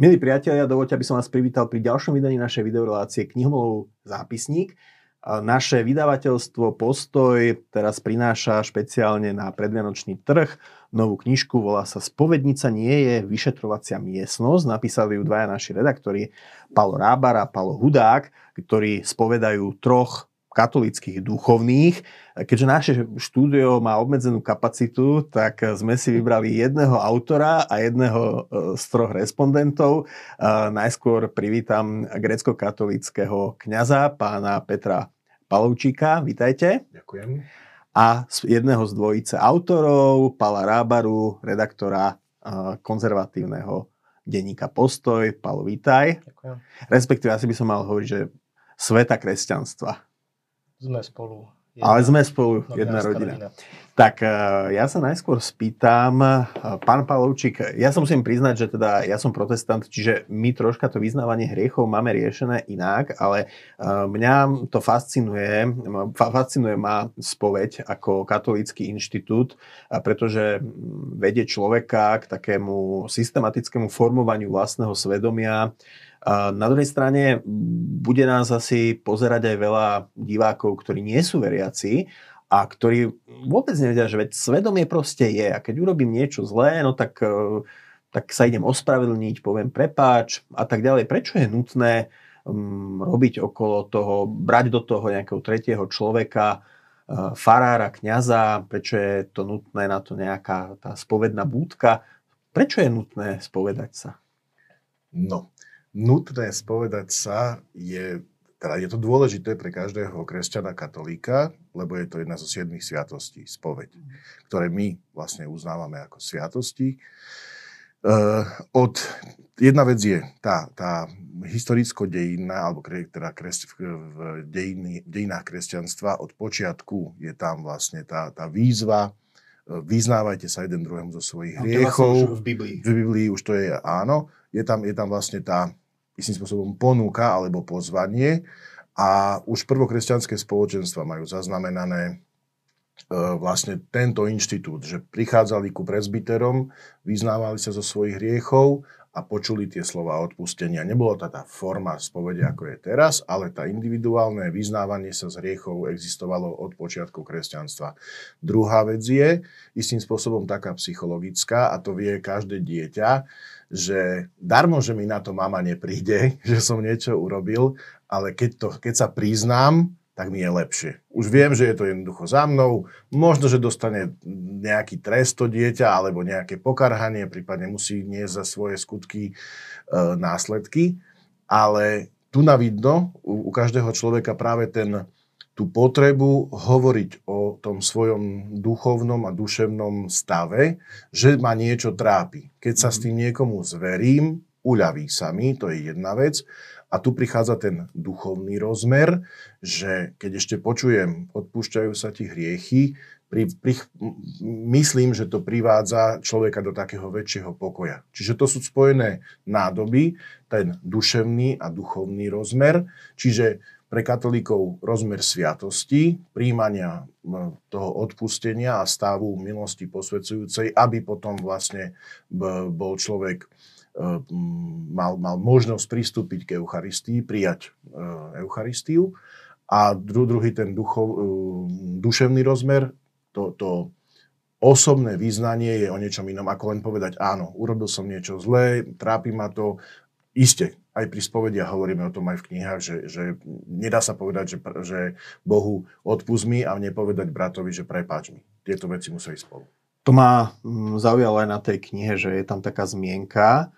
Milí priatelia, dovoľte, aby som vás privítal pri ďalšom vydaní našej videorelácie Knihomolov zápisník. Naše vydavateľstvo Postoj teraz prináša špeciálne na predvianočný trh novú knižku, volá sa Spovednica nie je vyšetrovacia miestnosť. Napísali ju dvaja naši redaktori, Palo Rábar a Palo Hudák, ktorí spovedajú troch katolických duchovných. Keďže naše štúdio má obmedzenú kapacitu, tak sme si vybrali jedného autora a jedného e, z troch respondentov. E, najskôr privítam grecko-katolického kňaza, pána Petra Palovčíka. Vítajte. Ďakujem. A jedného z dvojice autorov, Pala Rábaru, redaktora e, konzervatívneho denníka Postoj. Palo, vítaj. Ďakujem. Respektíve, asi by som mal hovoriť, že sveta kresťanstva. Sme spolu. Jedna, Ale sme spolu, jedna rodina. rodina. Tak e, ja sa najskôr spýtam, e, pán Palovčík, ja sa musím priznať, že teda ja som protestant, čiže my troška to vyznávanie hriechov máme riešené inak, ale e, mňa to fascinuje, fascinuje ma spoveď ako katolícky inštitút, pretože vedie človeka k takému systematickému formovaniu vlastného svedomia, na druhej strane bude nás asi pozerať aj veľa divákov, ktorí nie sú veriaci a ktorí vôbec nevedia, že veď svedomie proste je a keď urobím niečo zlé, no tak, e, tak sa idem ospravedlniť, poviem prepáč a tak ďalej. Prečo je nutné robiť okolo toho, brať do toho nejakého tretieho človeka, uh, farára, kňaza, prečo je to nutné na to nejaká tá spovedná búdka, prečo je nutné spovedať sa? No, nutné spovedať sa je, teda je to dôležité pre každého kresťana katolíka, lebo je to jedna zo siedmých sviatostí, spoveď, ktoré my vlastne uznávame ako sviatosti. Uh, od, jedna vec je tá, tá historicko-dejinná, alebo teda kres, v, dejiny, dejinách kresťanstva od počiatku je tam vlastne tá, tá výzva, e, vyznávajte sa jeden druhému zo svojich hriechov. Vlastne v Biblii. V Biblii už to je áno. Je tam, je tam vlastne tá, istým spôsobom ponúka alebo pozvanie a už prvokresťanské spoločenstva majú zaznamenané vlastne tento inštitút, že prichádzali ku prezbiterom, vyznávali sa zo svojich hriechov a počuli tie slova odpustenia. Nebolo to tá forma spovede, ako je teraz, ale tá individuálne vyznávanie sa z hriechov existovalo od počiatku kresťanstva. Druhá vec je istým spôsobom taká psychologická a to vie každé dieťa, že darmo, že mi na to mama nepríde, že som niečo urobil, ale keď, to, keď sa priznám, tak mi je lepšie. Už viem, že je to jednoducho za mnou, možno, že dostane nejaký trest to dieťa, alebo nejaké pokarhanie, prípadne musí niesť za svoje skutky e, následky, ale tu na vidno u, u každého človeka práve ten, tú potrebu hovoriť o tom svojom duchovnom a duševnom stave, že ma niečo trápi. Keď sa s mhm. tým niekomu zverím, uľaví sa mi, to je jedna vec. A tu prichádza ten duchovný rozmer, že keď ešte počujem, odpúšťajú sa ti hriechy, pri, pri, myslím, že to privádza človeka do takého väčšieho pokoja. Čiže to sú spojené nádoby, ten duševný a duchovný rozmer. Čiže pre katolíkov rozmer sviatosti, príjmania toho odpustenia a stavu milosti posvedzujúcej, aby potom vlastne bol človek mal, mal možnosť pristúpiť k Eucharistii, prijať e, Eucharistiu. A druhý ten duchov, e, duševný rozmer, to, to osobné význanie je o niečom inom, ako len povedať, áno, urobil som niečo zlé, trápi ma to, iste, aj pri spovediach hovoríme o tom aj v knihách, že, že nedá sa povedať, že, že Bohu odpust mi a nepovedať bratovi, že prepáč mi. Tieto veci musia ísť spolu. To ma mm, zaujalo aj na tej knihe, že je tam taká zmienka,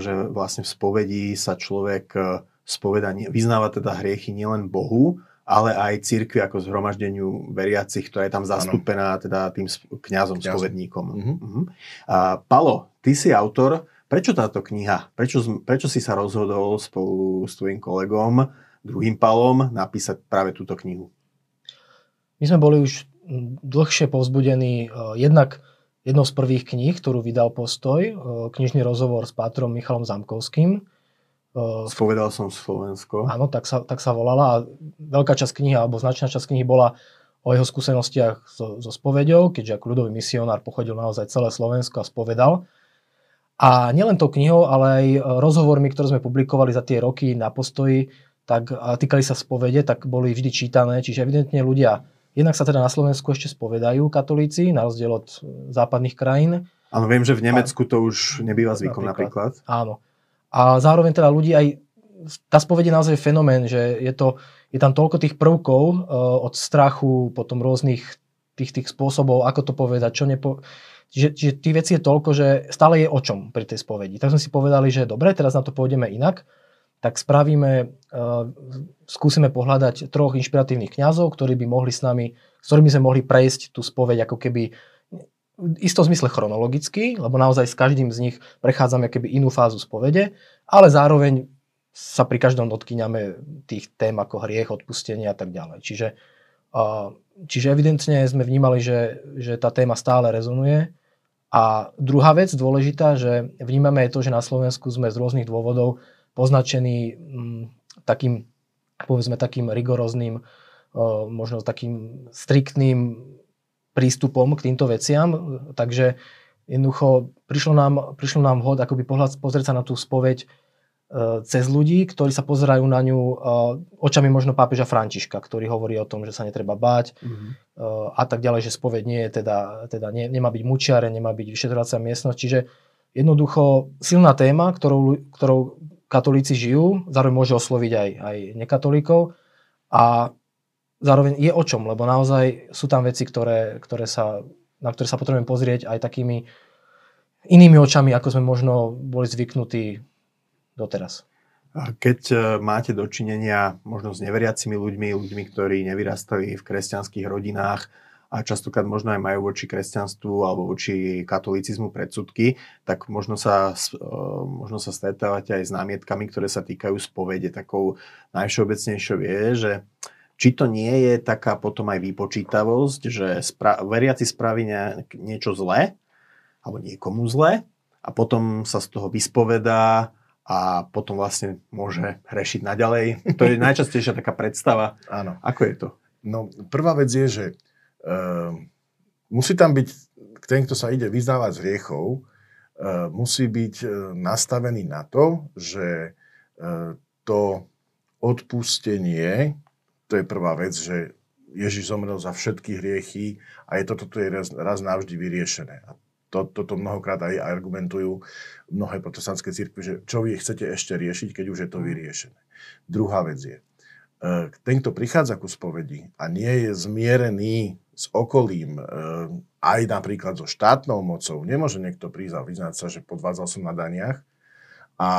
že vlastne v spovedi sa človek e, spoveda, vyznáva teda hriechy nielen Bohu, ale aj cirkvi ako zhromaždeniu veriacich, ktorá je tam zastúpená teda tým kňazom, kňazom. spovedníkom. Uh-huh. Uh-huh. A, Palo, ty si autor Prečo táto kniha? Prečo, prečo si sa rozhodol spolu s tvojim kolegom, druhým Palom, napísať práve túto knihu? My sme boli už dlhšie povzbudení uh, jednak jednou z prvých kníh, ktorú vydal Postoj, uh, knižný rozhovor s pátrom Michalom Zamkovským. Uh, Spovedal som Slovensko. Áno, tak sa, tak sa volala a veľká časť knihy, alebo značná časť knihy bola o jeho skúsenostiach so, so spovedou, keďže ako ľudový misionár pochodil naozaj celé Slovensko a spovedal. A nielen tou knihou, ale aj rozhovormi, ktoré sme publikovali za tie roky na postoji, tak týkali sa spovede, tak boli vždy čítané. Čiže evidentne ľudia, jednak sa teda na Slovensku ešte spovedajú katolíci, na rozdiel od západných krajín. Áno, viem, že v Nemecku to už nebýva zvykom napríklad. napríklad. Áno. A zároveň teda ľudí aj, tá spoveď je naozaj fenomén, že je, to, je tam toľko tých prvkov uh, od strachu, potom rôznych tých, tých spôsobov, ako to povedať, čo nepo... Čiže, čiže tých vecí je toľko, že stále je o čom pri tej spovedi. Tak sme si povedali, že dobre, teraz na to pôjdeme inak, tak spravíme, uh, skúsime pohľadať troch inšpiratívnych kňazov, ktorí by mohli s nami, s ktorými sme mohli prejsť tú spoveď ako keby v istom zmysle chronologicky, lebo naozaj s každým z nich prechádzame keby inú fázu spovede, ale zároveň sa pri každom dotkýňame tých tém ako hriech, odpustenie a tak ďalej. Čiže, čiže evidentne sme vnímali, že, že tá téma stále rezonuje a druhá vec dôležitá, že vnímame aj to, že na Slovensku sme z rôznych dôvodov poznačení m, takým, povedzme, takým rigoróznym, možno takým striktným prístupom k týmto veciam. Takže jednoducho prišlo nám, prišlo nám vhod akoby pohľad, pozrieť sa na tú spoveď E, cez ľudí, ktorí sa pozerajú na ňu e, očami možno pápeža Františka, ktorý hovorí o tom, že sa netreba báť mm-hmm. a tak ďalej, že spoveď nie je teda, teda nie, nemá byť mučiare, nemá byť vyšetrovacia miestnosť. Čiže jednoducho silná téma, ktorou, ktorou katolíci žijú, zároveň môže osloviť aj, aj nekatolíkov a zároveň je o čom, lebo naozaj sú tam veci, ktoré, ktoré sa, na ktoré sa potrebujeme pozrieť aj takými inými očami, ako sme možno boli zvyknutí doteraz. Keď e, máte dočinenia možno s neveriacimi ľuďmi, ľuďmi, ktorí nevyrastali v kresťanských rodinách a častokrát možno aj majú voči kresťanstvu alebo voči katolícizmu predsudky, tak možno sa, e, možno sa stretávate aj s námietkami, ktoré sa týkajú spovede. Takou najvšeobecnejšou je, že či to nie je taká potom aj výpočítavosť, že spra- veriaci spraví ne- niečo zlé alebo niekomu zlé a potom sa z toho vyspovedá a potom vlastne môže hrešiť naďalej. To je najčastejšia taká predstava. Áno. Ako je to? No, prvá vec je, že musí tam byť, ten, kto sa ide vyznávať z hriechov, uh, musí byť uh, nastavený na to, že to odpustenie, to je prvá vec, že Ježiš zomrel za všetky hriechy a je toto je raz, raz navždy vyriešené. A to, toto mnohokrát aj argumentujú mnohé protestantské církvy, že čo vy chcete ešte riešiť, keď už je to vyriešené. Druhá vec je, ten, kto prichádza ku spovedi a nie je zmierený s okolím, e, aj napríklad so štátnou mocou, nemôže niekto prísť a vyznať sa, že podvádzal som na daniach a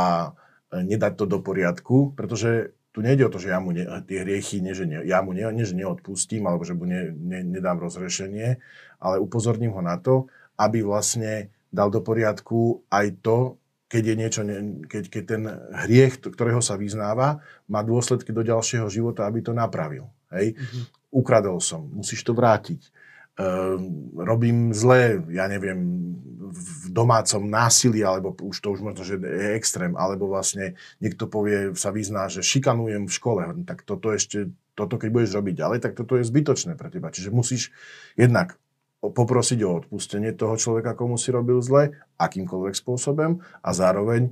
e, nedať to do poriadku, pretože tu nejde o to, že ja mu ne, tie hriechy, nie, že ne, ja mu nie, nie, že neodpustím, alebo že mu ne, ne, nedám rozrešenie, ale upozorním ho na to, aby vlastne dal do poriadku aj to, keď, je niečo, keď, keď ten hriech, ktorého sa vyznáva, má dôsledky do ďalšieho života, aby to napravil. Hej? Mm-hmm. Ukradol som, musíš to vrátiť. Um, robím zlé, ja neviem, v domácom násilí, alebo už to už možno, že je extrém, alebo vlastne niekto povie, sa vyzná, že šikanujem v škole, tak toto ešte, toto keď budeš robiť ďalej, tak toto je zbytočné pre teba. Čiže musíš jednak poprosiť o odpustenie toho človeka, komu si robil zle, akýmkoľvek spôsobom a zároveň e,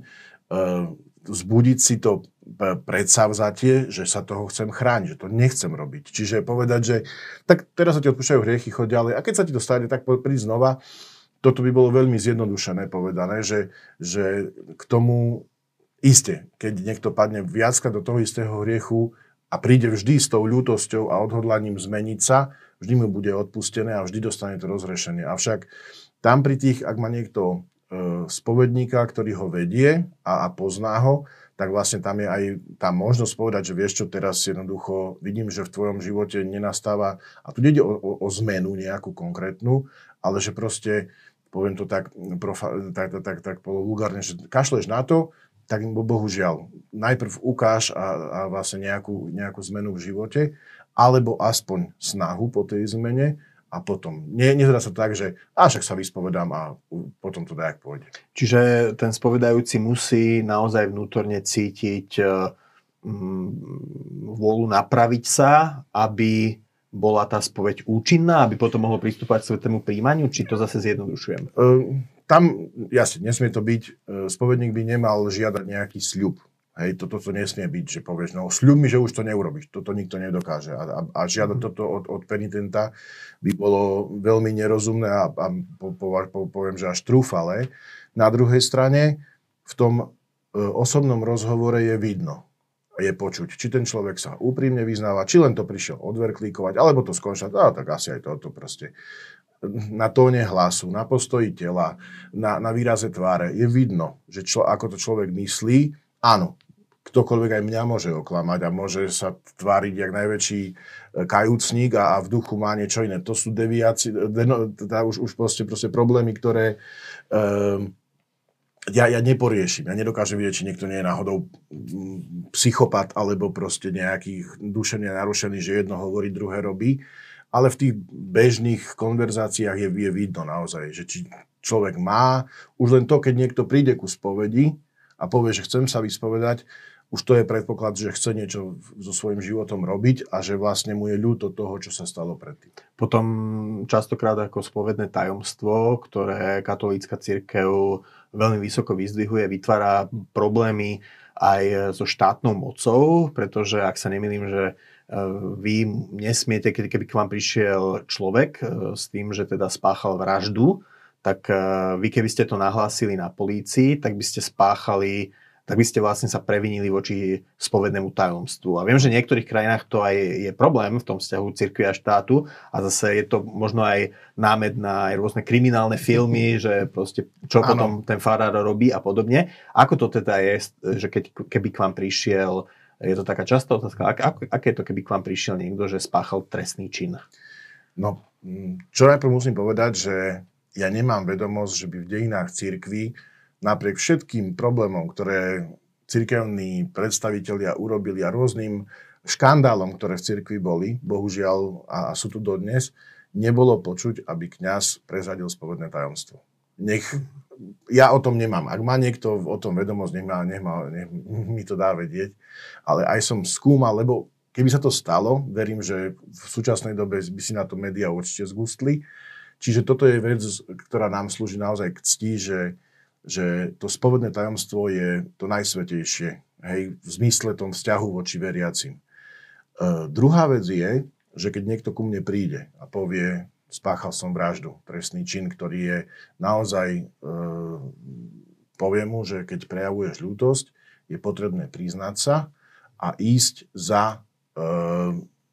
vzbudiť si to predsavzatie, že sa toho chcem chrániť, že to nechcem robiť. Čiže povedať, že tak teraz sa ti odpúšťajú hriechy, choď ďalej a keď sa ti to stane, tak príď znova. Toto by bolo veľmi zjednodušené povedané, že, že k tomu iste, keď niekto padne viacka do toho istého hriechu a príde vždy s tou ľútosťou a odhodlaním zmeniť sa, vždy mu bude odpustené a vždy dostane to rozrešenie. Avšak tam pri tých, ak má niekto spovedníka, ktorý ho vedie a, a pozná ho, tak vlastne tam je aj tá možnosť povedať, že vieš čo, teraz jednoducho vidím, že v tvojom živote nenastáva, a tu ide o, o, o zmenu nejakú konkrétnu, ale že proste, poviem to tak, profa, tak, tak, tak, tak vulgárne, že kašleš na to, tak bohužiaľ, najprv ukáž a, a vlastne nejakú, nejakú zmenu v živote alebo aspoň snahu po tej zmene a potom. Nie, nezrá sa tak, že a však sa vyspovedám a potom to dajak pôjde. Čiže ten spovedajúci musí naozaj vnútorne cítiť mm, vôľu napraviť sa, aby bola tá spoveď účinná, aby potom mohol pristúpať k svetému príjmaniu, či to zase zjednodušujem? Uh, tam, jasne, nesmie to byť, e, spovedník by nemal žiadať nejaký sľub. Hej, toto to nesmie byť, že povieš, no sľub mi, že už to neurobiš. Toto nikto nedokáže. A, a, a žiadať mm. toto od, od penitenta by bolo veľmi nerozumné a, a po, po, po, poviem, že až trúfale. Na druhej strane, v tom e, osobnom rozhovore je vidno, je počuť, či ten človek sa úprimne vyznáva, či len to prišiel odverklíkovať, alebo to skončať, a tak asi aj toto proste na tóne hlasu, na postoji tela, na, na výraze tváre. Je vidno, že čo, ako to človek myslí. Áno, ktokoľvek aj mňa môže oklamať a môže sa tváriť jak najväčší e, kajúcník a, a v duchu má niečo iné. To sú deviácie, deno, teda už, už proste, proste problémy, ktoré um, ja, ja neporiešim. Ja nedokážem vidieť, či niekto nie je náhodou psychopat alebo proste nejaký duševne narušený, že jedno hovorí, druhé robí. Ale v tých bežných konverzáciách je, je vidno naozaj, že či človek má, už len to, keď niekto príde ku spovedi a povie, že chcem sa vyspovedať, už to je predpoklad, že chce niečo so svojím životom robiť a že vlastne mu je ľúto toho, čo sa stalo predtým. Potom častokrát ako spovedné tajomstvo, ktoré katolícka církev veľmi vysoko vyzdvihuje, vytvára problémy aj so štátnou mocou, pretože ak sa nemýlim, že e, vy nesmiete, keby k vám prišiel človek e, s tým, že teda spáchal vraždu, tak e, vy keby ste to nahlásili na polícii, tak by ste spáchali tak by ste vlastne sa previnili voči spovednému tajomstvu. A viem, že v niektorých krajinách to aj je problém v tom vzťahu cirkvi a štátu a zase je to možno aj námed na aj rôzne kriminálne filmy, že proste čo ano. potom ten farár robí a podobne. Ako to teda je, že keď, keby k vám prišiel, je to taká častá otázka, ak, ak, aké je to, keby k vám prišiel niekto, že spáchal trestný čin? No, čo najprv musím povedať, že ja nemám vedomosť, že by v dejinách cirkvi napriek všetkým problémom, ktoré cirkevní predstavitelia urobili a rôznym škandálom, ktoré v cirkvi boli, bohužiaľ, a sú tu dodnes, nebolo počuť, aby kňaz prezadil spovedné tajomstvo. Nech, ja o tom nemám. Ak má niekto o tom vedomosť, nech, má, nech, má, nech mi to dá vedieť. Ale aj som skúmal, lebo keby sa to stalo, verím, že v súčasnej dobe by si na to médiá určite zgustli. Čiže toto je vec, ktorá nám slúži naozaj k cti, že že to spovedné tajomstvo je to najsvetejšie, hej, v zmysle tom vzťahu voči veriacim. E, druhá vec je, že keď niekto ku mne príde a povie, spáchal som vraždu, trestný čin, ktorý je naozaj, e, poviem mu, že keď prejavuješ ľútosť, je potrebné priznať sa a ísť za e,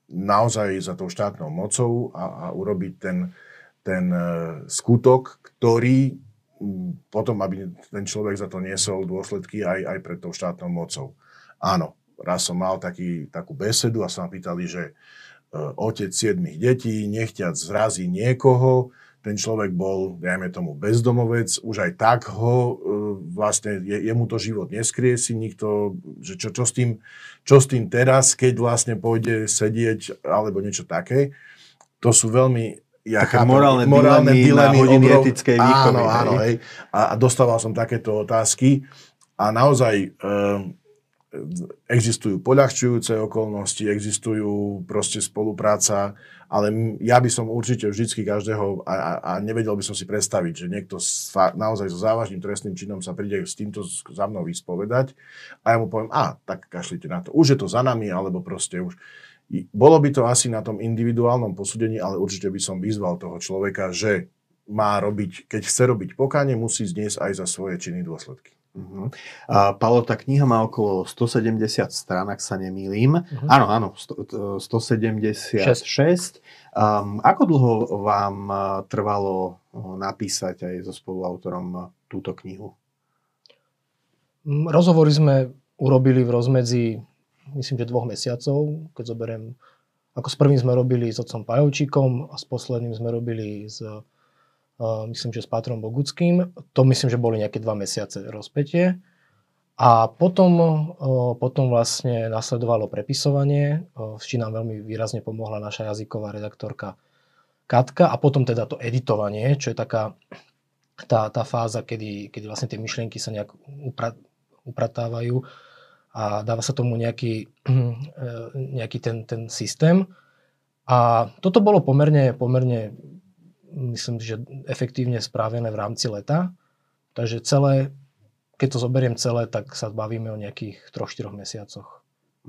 naozaj za tou štátnou mocou a, a urobiť ten, ten e, skutok, ktorý potom, aby ten človek za to niesol dôsledky aj, aj pred tou štátnou mocou. Áno, raz som mal taký, takú besedu a sa ma pýtali, že e, otec siedmých detí, nechťať zrazí niekoho, ten človek bol, dajme tomu, bezdomovec, už aj tak ho, e, vlastne je, jemu to život neskrie si nikto, že čo, čo, s tým, čo s tým teraz, keď vlastne pôjde sedieť alebo niečo také. To sú veľmi ja Také chápem, morálne, morálne dilemy, dilemy hodiny obrov... etickej výchovy. Áno, áno, hej. A, a dostával som takéto otázky a naozaj e, existujú poľahčujúce okolnosti, existujú proste spolupráca, ale ja by som určite vždycky každého a, a, a nevedel by som si predstaviť, že niekto fa, naozaj so závažným trestným činom sa príde s týmto za mnou vyspovedať a ja mu poviem, a tak kašlite na to, už je to za nami, alebo proste už bolo by to asi na tom individuálnom posúdení, ale určite by som vyzval toho človeka, že má robiť, keď chce robiť pokáne, musí zniesť aj za svoje činy dôsledky. Uh-huh. A Paolo, tá kniha má okolo 170 strán, ak sa nemýlim. Uh-huh. Áno, áno, 100, 176. Um, ako dlho vám trvalo napísať aj so spoluautorom túto knihu? Rozhovory sme urobili v rozmedzi myslím, že dvoch mesiacov, keď zoberiem, ako s prvým sme robili s otcom Pajovčíkom a s posledným sme robili s, uh, myslím, že s Pátrom Boguckým. To myslím, že boli nejaké dva mesiace rozpetie. A potom, uh, potom vlastne nasledovalo prepisovanie, uh, s čím nám veľmi výrazne pomohla naša jazyková redaktorka Katka a potom teda to editovanie, čo je taká tá, tá fáza, kedy, kedy vlastne tie myšlienky sa nejak upra, upratávajú a dáva sa tomu nejaký, eh, nejaký ten, ten systém. A toto bolo pomerne, pomerne myslím, že efektívne správené v rámci leta. Takže celé, keď to zoberiem celé, tak sa bavíme o nejakých 3-4 mesiacoch.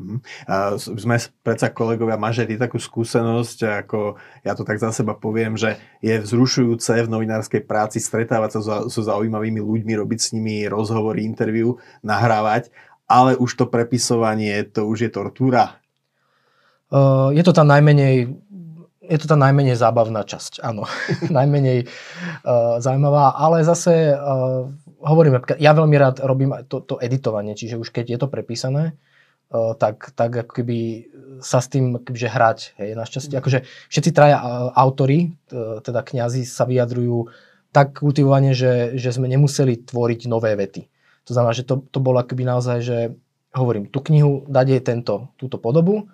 Uh-huh. A sme predsa kolegovia, ty takú skúsenosť, ako ja to tak za seba poviem, že je vzrušujúce v novinárskej práci stretávať sa so, so zaujímavými ľuďmi, robiť s nimi rozhovory, interviu, nahrávať, ale už to prepisovanie, to už je tortúra. Uh, je to tá najmenej je to tá najmenej zábavná časť, áno. najmenej uh, zaujímavá, ale zase uh, hovorím, ja veľmi rád robím to, to editovanie, čiže už keď je to prepísané, uh, tak, tak ako keby sa s tým kebyže hrať. Hej, našťastie, akože všetci traja uh, autory, teda kňazi sa vyjadrujú tak kultivovane, že, že sme nemuseli tvoriť nové vety. To znamená, že to, to bolo akoby naozaj, že hovorím, tú knihu dať jej tento, túto podobu,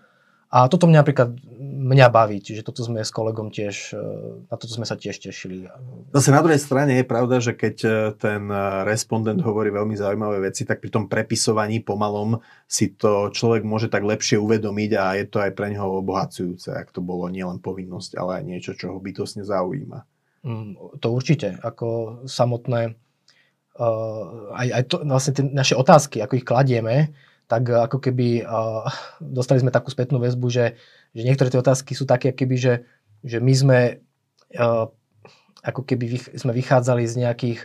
a toto mňa napríklad mňa baví, čiže toto sme s kolegom tiež, e, na toto sme sa tiež tešili. Zase na druhej strane je pravda, že keď e, ten e, respondent hovorí veľmi zaujímavé veci, tak pri tom prepisovaní pomalom si to človek môže tak lepšie uvedomiť a je to aj pre neho obohacujúce, ak to bolo nielen povinnosť, ale aj niečo, čo ho bytosne zaujíma. Mm, to určite, ako samotné, aj, aj to, vlastne tie naše otázky, ako ich kladieme, tak eh, ako keby uh, dostali sme takú spätnú väzbu, že, že niektoré tie otázky sú také, keby, že, že my sme uh, ako keby vych, sme vychádzali z nejakých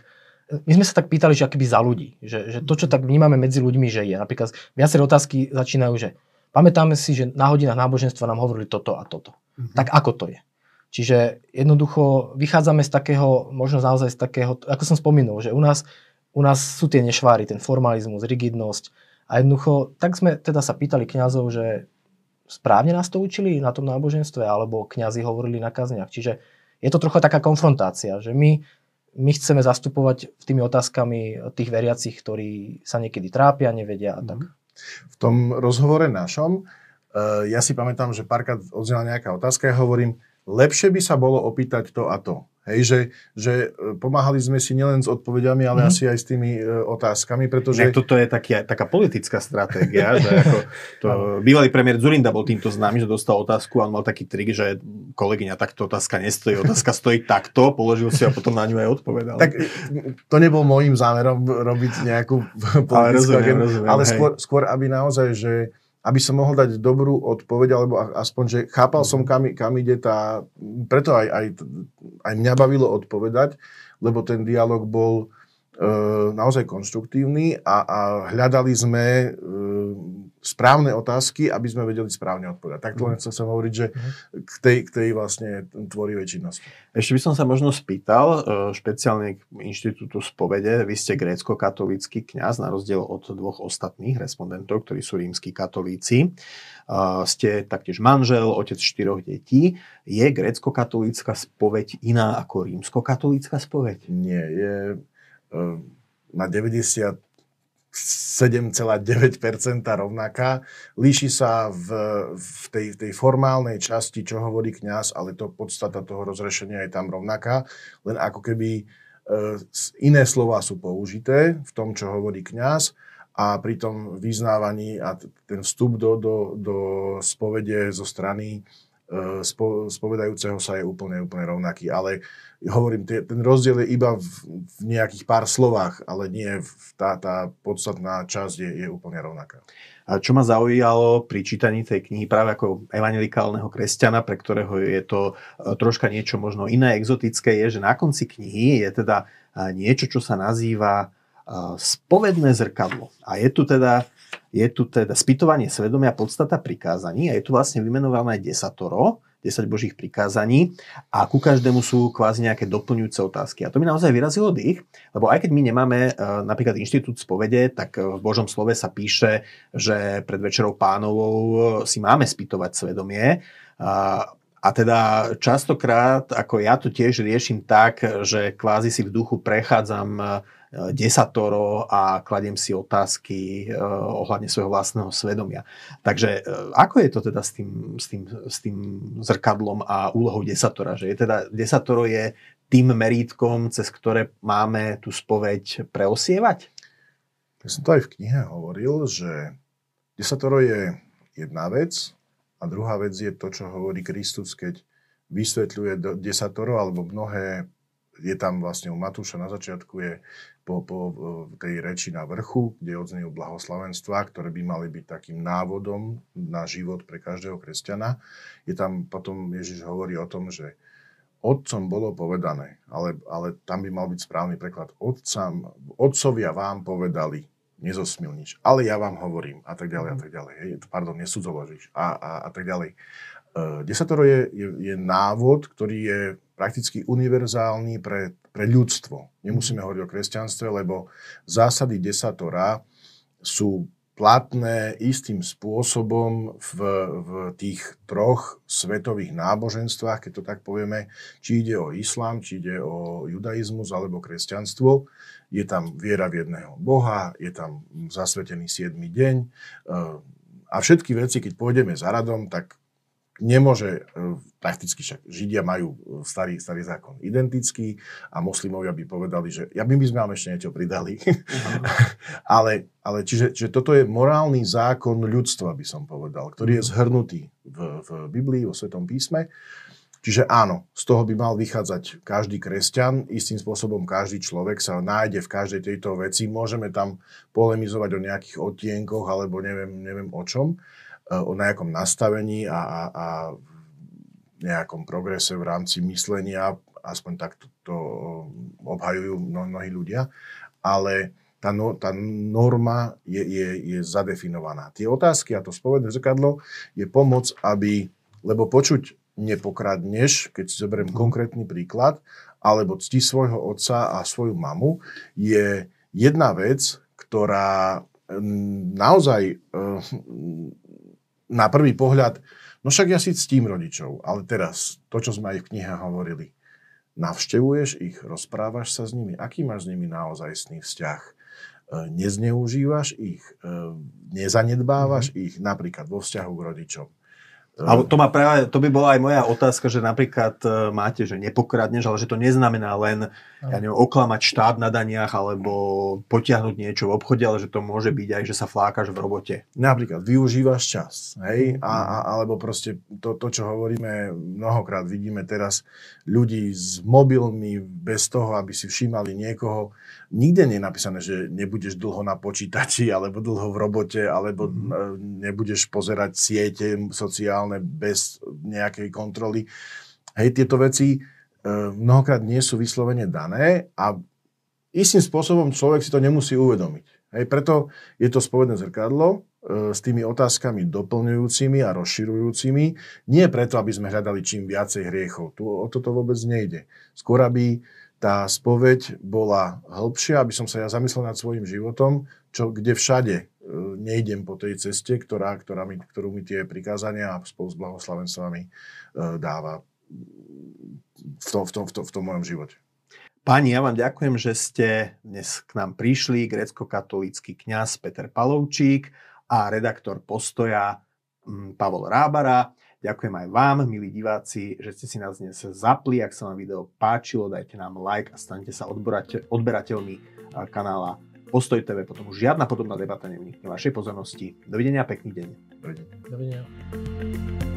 my sme sa tak pýtali, že akoby za ľudí. Že, že to, čo tak vnímame medzi ľuďmi, že je. Napríklad viaceré otázky začínajú, že pamätáme si, že na hodinách náboženstva nám hovorili toto a toto. Mm-hmm. Tak ako to je? Čiže jednoducho vychádzame z takého, možno naozaj z takého, ako som spomínal, že u nás, u nás sú tie nešváry, ten formalizmus, rigidnosť, a jednoducho, tak sme teda sa pýtali kňazov, že správne nás to učili na tom náboženstve, alebo kňazi hovorili na kazniach. Čiže je to trocha taká konfrontácia, že my, my chceme zastupovať tými otázkami tých veriacich, ktorí sa niekedy trápia, nevedia a tak. Mhm. V tom rozhovore našom, uh, ja si pamätám, že párkrát odznela nejaká otázka, ja hovorím, lepšie by sa bolo opýtať to a to. Hej, že, že e, pomáhali sme si nielen s odpovediami, ale mm. asi aj s tými e, otázkami, pretože... Ne, toto je taký, taká politická stratégia, že ako to, bývalý premiér Zurinda bol týmto známy, že dostal otázku a on mal taký trik, že kolegyňa, takto otázka nestojí, otázka stojí takto, položil si a potom na ňu aj odpovedal. Tak to nebol môjim zámerom robiť nejakú politickú ale rozumiem, agendu, rozumiem, ale skôr, skôr, aby naozaj, že aby som mohol dať dobrú odpoveď, alebo aspoň, že chápal som, kam, kam ide tá... Preto aj, aj, aj mňa bavilo odpovedať, lebo ten dialog bol e, naozaj konštruktívny a, a hľadali sme e, správne otázky, aby sme vedeli správne odpovedať. Tak to len mhm. chcem hovoriť, že mhm. k tej, k tej vlastne tvorivej činnosti. Ešte by som sa možno spýtal, e, špeciálne k Inštitútu spovede, vy ste grécko-katolícky kňaz, na rozdiel od dvoch ostatných respondentov, ktorí sú rímsky katolíci. E, ste taktiež manžel, otec štyroch detí. Je grécko-katolícka spoveď iná ako rímsko-katolícka spoveď? Nie, je e, na 90 7,9% rovnaká. Líši sa v, v, tej, tej formálnej časti, čo hovorí kňaz, ale to podstata toho rozrešenia je tam rovnaká. Len ako keby e, iné slova sú použité v tom, čo hovorí kňaz a pri tom vyznávaní a ten vstup do, do, do spovede zo strany spo, spovedajúceho sa je úplne, úplne rovnaký. Ale hovorím, tie, ten rozdiel je iba v, v nejakých pár slovách, ale nie v, tá, tá podstatná časť je, je úplne rovnaká. A čo ma zaujalo pri čítaní tej knihy práve ako evangelikálneho kresťana, pre ktorého je to e, troška niečo možno iné, exotické, je, že na konci knihy je teda e, niečo, čo sa nazýva spovedné zrkadlo. A je tu teda je tu teda spýtovanie svedomia, podstata prikázaní a je tu vlastne vymenované desatoro, 10 božích prikázaní a ku každému sú kvázi nejaké doplňujúce otázky. A to mi naozaj vyrazilo dých, lebo aj keď my nemáme e, napríklad inštitút spovede, tak e, v Božom slove sa píše, že pred večerou pánovou e, si máme spýtovať svedomie. A teda častokrát, ako ja to tiež riešim tak, že kvázi si v duchu prechádzam desatoro a kladiem si otázky eh, ohľadne svojho vlastného svedomia. Takže eh, ako je to teda s tým, s tým, s tým zrkadlom a úlohou desatora? Že je teda, desatoro je tým merítkom, cez ktoré máme tú spoveď preosievať? Ja som to aj v knihe hovoril, že desatoro je jedna vec a druhá vec je to, čo hovorí Kristus, keď vysvetľuje desatoro alebo mnohé je tam vlastne u Matúša na začiatku je po, po tej reči na vrchu, kde odznejú blahoslavenstva, ktoré by mali byť takým návodom na život pre každého kresťana. Je tam potom Ježiš hovorí o tom, že otcom bolo povedané, ale, ale tam by mal byť správny preklad. Otcam, otcovia vám povedali, nezosmil nič, ale ja vám hovorím a tak ďalej a tak ďalej. Hej, pardon, nesudzoložíš a, a, a tak ďalej. Uh, desatoro je, je, je návod, ktorý je prakticky univerzálny pre, pre ľudstvo. Nemusíme hovoriť o kresťanstve, lebo zásady desatora sú platné istým spôsobom v, v tých troch svetových náboženstvách, keď to tak povieme, či ide o islám, či ide o judaizmus alebo kresťanstvo. Je tam viera v jedného Boha, je tam zasvetený 7. deň eh, a všetky veci, keď pôjdeme za radom, tak nemôže, e, prakticky však Židia majú e, starý, starý zákon identický a moslimovia by povedali, že ja by, by sme vám ešte niečo pridali. Uh-huh. ale, ale čiže, čiže toto je morálny zákon ľudstva, by som povedal, ktorý je mhm. zhrnutý v, v Biblii, vo Svetom písme. Čiže áno, z toho by mal vychádzať každý kresťan, istým spôsobom každý človek sa nájde v každej tejto veci. Môžeme tam polemizovať o nejakých odtienkoch alebo neviem, neviem o čom, o nejakom nastavení a, a, a nejakom progrese v rámci myslenia, aspoň takto to obhajujú mnohí ľudia, ale tá, no, tá norma je, je, je zadefinovaná. Tie otázky a to spovedné zrkadlo je pomoc, aby, lebo počuť nepokradneš, keď si zoberiem mm. konkrétny príklad, alebo cti svojho otca a svoju mamu, je jedna vec, ktorá naozaj na prvý pohľad, no však ja si ctím rodičov, ale teraz, to, čo sme aj v knihách hovorili, navštevuješ ich, rozprávaš sa s nimi, aký máš s nimi naozajstný vzťah, e, nezneužívaš ich, e, nezanedbávaš mm-hmm. ich napríklad vo vzťahu k rodičom. A to, má práve, to by bola aj moja otázka, že napríklad e, máte, že nepokradneš, ale že to neznamená len ja neviem, oklamať štát na daniach alebo potiahnuť niečo v obchode, ale že to môže byť aj, že sa flákaš v robote. Napríklad využívaš čas, hej? A, a, alebo proste to, to, čo hovoríme, mnohokrát vidíme teraz ľudí s mobilmi bez toho, aby si všímali niekoho, nikde nie je napísané, že nebudeš dlho na počítači, alebo dlho v robote, alebo mm. nebudeš pozerať siete sociálne bez nejakej kontroly. Hej, tieto veci e, mnohokrát nie sú vyslovene dané a istým spôsobom človek si to nemusí uvedomiť. Hej, preto je to spovedné zrkadlo e, s tými otázkami doplňujúcimi a rozširujúcimi. Nie preto, aby sme hľadali čím viacej hriechov. Tu o toto vôbec nejde. Skôr, aby tá spoveď bola hĺbšia, aby som sa ja zamyslel nad svojim životom, čo, kde všade nejdem po tej ceste, ktorá, ktorá mi, ktorú mi tie prikázania a spolu s blahoslavenstvami e, dáva v, to, v, tom, v, tom, v tom mojom živote. Páni, ja vám ďakujem, že ste dnes k nám prišli, grecko-katolícky kňaz Peter Palovčík a redaktor Postoja Pavol Rábara. Ďakujem aj vám, milí diváci, že ste si nás dnes zapli. Ak sa vám video páčilo, dajte nám like a stanete sa odberateľmi kanála Postoj TV. Potom už žiadna podobná debata nevnikne vašej pozornosti. Dovidenia, pekný deň. Dovidenia. Dovidenia.